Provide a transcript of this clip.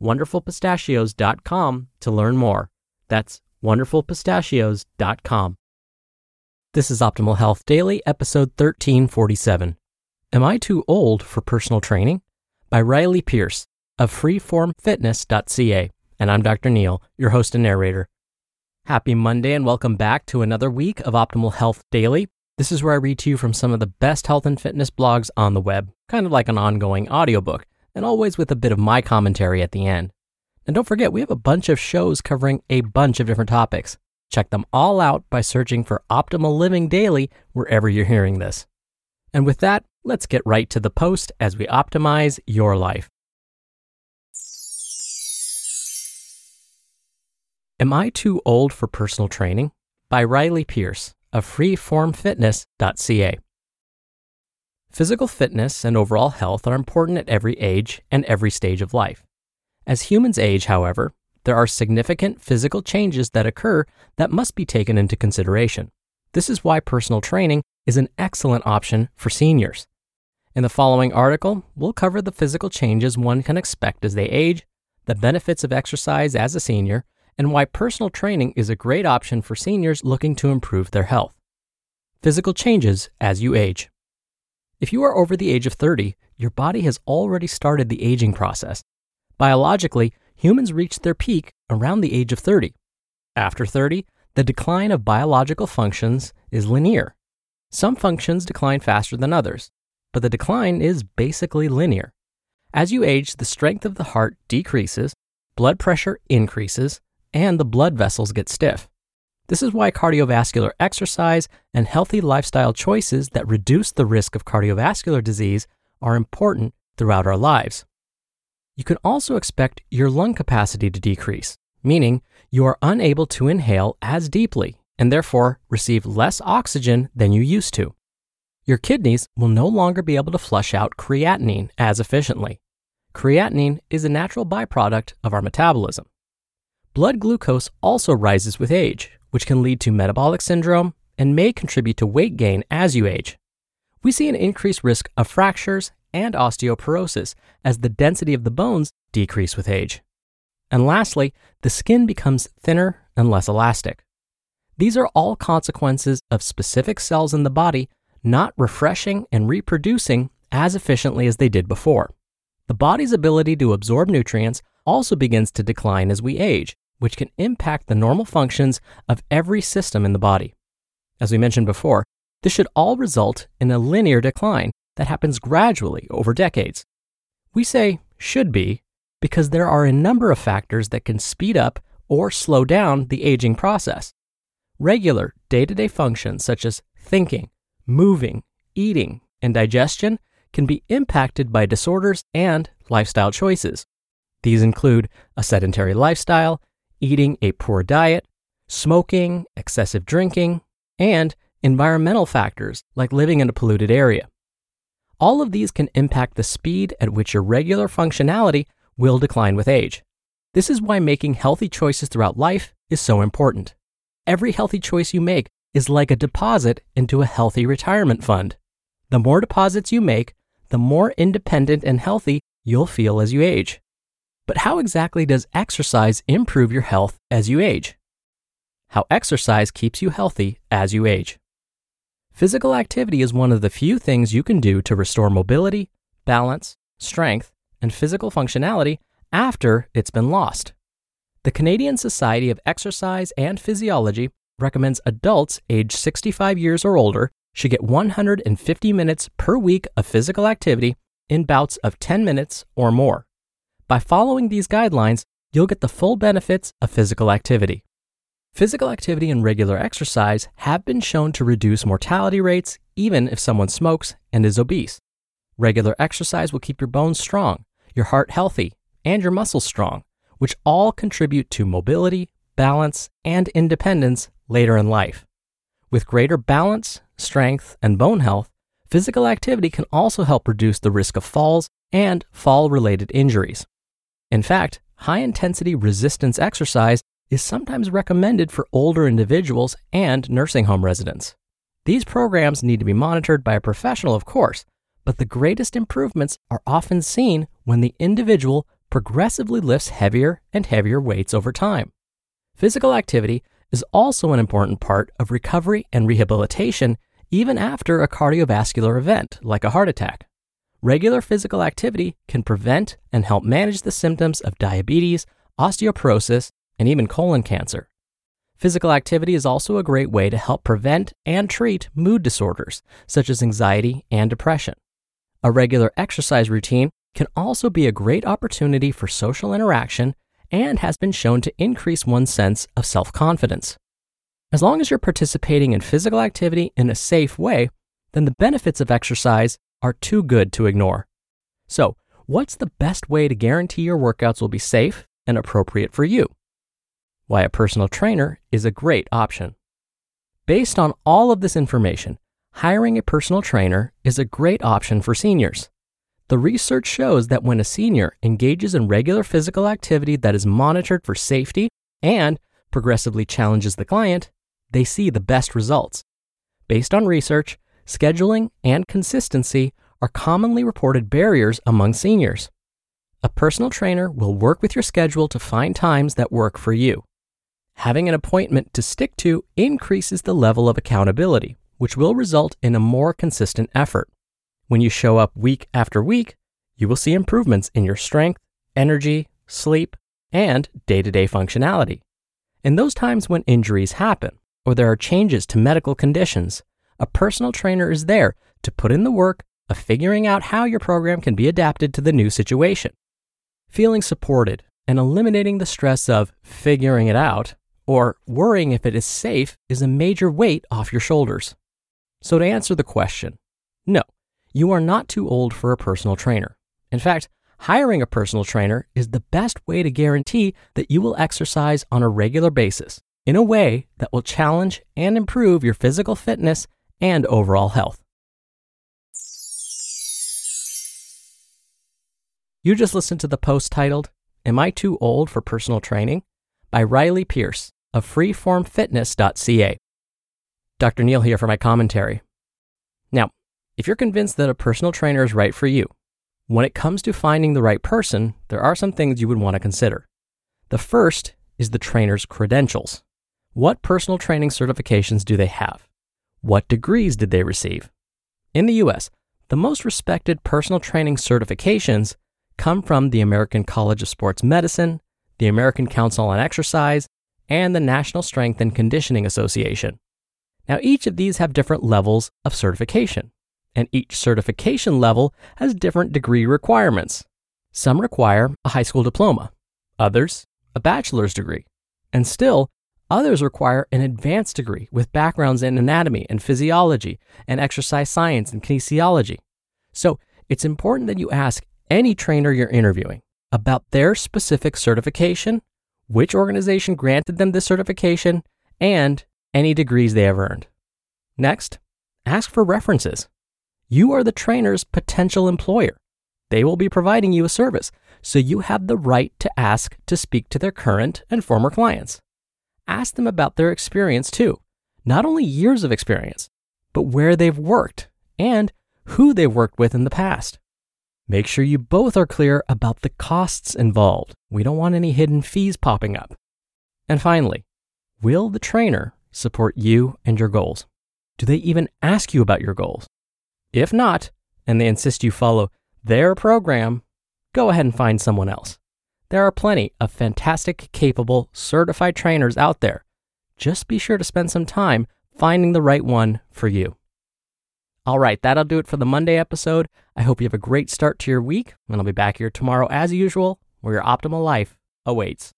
wonderfulpistachios.com to learn more. That's wonderfulpistachios.com. This is Optimal Health Daily, episode 1347. Am I too old for personal training? By Riley Pearce of freeformfitness.ca. And I'm Dr. Neal, your host and narrator. Happy Monday and welcome back to another week of Optimal Health Daily. This is where I read to you from some of the best health and fitness blogs on the web, kind of like an ongoing audiobook and always with a bit of my commentary at the end. And don't forget, we have a bunch of shows covering a bunch of different topics. Check them all out by searching for Optimal Living Daily wherever you're hearing this. And with that, let's get right to the post as we optimize your life. Am I Too Old for Personal Training? by Riley Pearce of freeformfitness.ca. Physical fitness and overall health are important at every age and every stage of life. As humans age, however, there are significant physical changes that occur that must be taken into consideration. This is why personal training is an excellent option for seniors. In the following article, we'll cover the physical changes one can expect as they age, the benefits of exercise as a senior, and why personal training is a great option for seniors looking to improve their health. Physical changes as you age. If you are over the age of 30, your body has already started the aging process. Biologically, humans reach their peak around the age of 30. After 30, the decline of biological functions is linear. Some functions decline faster than others, but the decline is basically linear. As you age, the strength of the heart decreases, blood pressure increases, and the blood vessels get stiff. This is why cardiovascular exercise and healthy lifestyle choices that reduce the risk of cardiovascular disease are important throughout our lives. You can also expect your lung capacity to decrease, meaning you are unable to inhale as deeply and therefore receive less oxygen than you used to. Your kidneys will no longer be able to flush out creatinine as efficiently. Creatinine is a natural byproduct of our metabolism. Blood glucose also rises with age, which can lead to metabolic syndrome and may contribute to weight gain as you age. We see an increased risk of fractures and osteoporosis as the density of the bones decrease with age. And lastly, the skin becomes thinner and less elastic. These are all consequences of specific cells in the body not refreshing and reproducing as efficiently as they did before. The body's ability to absorb nutrients also begins to decline as we age, which can impact the normal functions of every system in the body. As we mentioned before, this should all result in a linear decline that happens gradually over decades. We say should be because there are a number of factors that can speed up or slow down the aging process. Regular day to day functions such as thinking, moving, eating, and digestion can be impacted by disorders and lifestyle choices. These include a sedentary lifestyle, eating a poor diet, smoking, excessive drinking, and environmental factors like living in a polluted area. All of these can impact the speed at which your regular functionality will decline with age. This is why making healthy choices throughout life is so important. Every healthy choice you make is like a deposit into a healthy retirement fund. The more deposits you make, the more independent and healthy you'll feel as you age. But how exactly does exercise improve your health as you age? How exercise keeps you healthy as you age. Physical activity is one of the few things you can do to restore mobility, balance, strength, and physical functionality after it's been lost. The Canadian Society of Exercise and Physiology recommends adults aged 65 years or older should get 150 minutes per week of physical activity in bouts of 10 minutes or more. By following these guidelines, you'll get the full benefits of physical activity. Physical activity and regular exercise have been shown to reduce mortality rates even if someone smokes and is obese. Regular exercise will keep your bones strong, your heart healthy, and your muscles strong, which all contribute to mobility, balance, and independence later in life. With greater balance, strength, and bone health, physical activity can also help reduce the risk of falls and fall related injuries. In fact, high intensity resistance exercise is sometimes recommended for older individuals and nursing home residents. These programs need to be monitored by a professional, of course, but the greatest improvements are often seen when the individual progressively lifts heavier and heavier weights over time. Physical activity is also an important part of recovery and rehabilitation even after a cardiovascular event like a heart attack. Regular physical activity can prevent and help manage the symptoms of diabetes, osteoporosis, and even colon cancer. Physical activity is also a great way to help prevent and treat mood disorders, such as anxiety and depression. A regular exercise routine can also be a great opportunity for social interaction and has been shown to increase one's sense of self confidence. As long as you're participating in physical activity in a safe way, then the benefits of exercise are too good to ignore. So, what's the best way to guarantee your workouts will be safe and appropriate for you? Why a personal trainer is a great option. Based on all of this information, hiring a personal trainer is a great option for seniors. The research shows that when a senior engages in regular physical activity that is monitored for safety and progressively challenges the client, they see the best results. Based on research, scheduling and consistency are commonly reported barriers among seniors. A personal trainer will work with your schedule to find times that work for you. Having an appointment to stick to increases the level of accountability, which will result in a more consistent effort. When you show up week after week, you will see improvements in your strength, energy, sleep, and day to day functionality. In those times when injuries happen or there are changes to medical conditions, a personal trainer is there to put in the work of figuring out how your program can be adapted to the new situation. Feeling supported and eliminating the stress of figuring it out or worrying if it is safe is a major weight off your shoulders. So, to answer the question, no, you are not too old for a personal trainer. In fact, hiring a personal trainer is the best way to guarantee that you will exercise on a regular basis in a way that will challenge and improve your physical fitness and overall health. You just listened to the post titled, Am I Too Old for Personal Training? by Riley Pearce of freeformfitness.ca. Dr. Neal here for my commentary. Now, if you're convinced that a personal trainer is right for you, when it comes to finding the right person, there are some things you would want to consider. The first is the trainer's credentials. What personal training certifications do they have? What degrees did they receive? In the US, the most respected personal training certifications come from the American College of Sports Medicine, the American Council on Exercise, and the National Strength and Conditioning Association. Now, each of these have different levels of certification, and each certification level has different degree requirements. Some require a high school diploma, others, a bachelor's degree, and still, others require an advanced degree with backgrounds in anatomy and physiology and exercise science and kinesiology. So, it's important that you ask any trainer you're interviewing about their specific certification which organization granted them this certification, and any degrees they have earned. Next, ask for references. You are the trainer's potential employer. They will be providing you a service, so you have the right to ask to speak to their current and former clients. Ask them about their experience too, not only years of experience, but where they've worked and who they've worked with in the past. Make sure you both are clear about the costs involved. We don't want any hidden fees popping up. And finally, will the trainer support you and your goals? Do they even ask you about your goals? If not, and they insist you follow their program, go ahead and find someone else. There are plenty of fantastic, capable, certified trainers out there. Just be sure to spend some time finding the right one for you. All right, that'll do it for the Monday episode. I hope you have a great start to your week, and I'll be back here tomorrow as usual, where your optimal life awaits.